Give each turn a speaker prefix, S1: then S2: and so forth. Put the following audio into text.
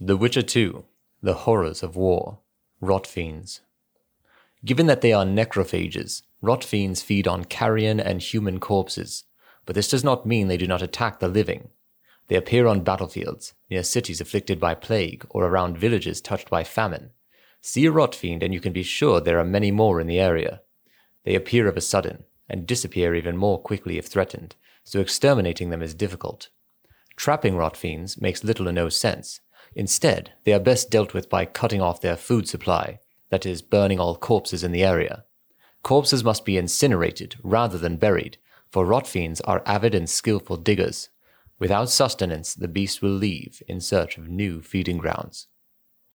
S1: The Witcher 2 The Horrors of War Rot Fiends. Given that they are necrophages, rot fiends feed on carrion and human corpses, but this does not mean they do not attack the living. They appear on battlefields, near cities afflicted by plague, or around villages touched by famine. See a rot fiend, and you can be sure there are many more in the area. They appear of a sudden, and disappear even more quickly if threatened, so exterminating them is difficult. Trapping rot fiends makes little or no sense. Instead, they are best dealt with by cutting off their food supply, that is, burning all corpses in the area. Corpses must be incinerated rather than buried, for rot fiends are avid and skillful diggers. Without sustenance, the beast will leave in search of new feeding grounds.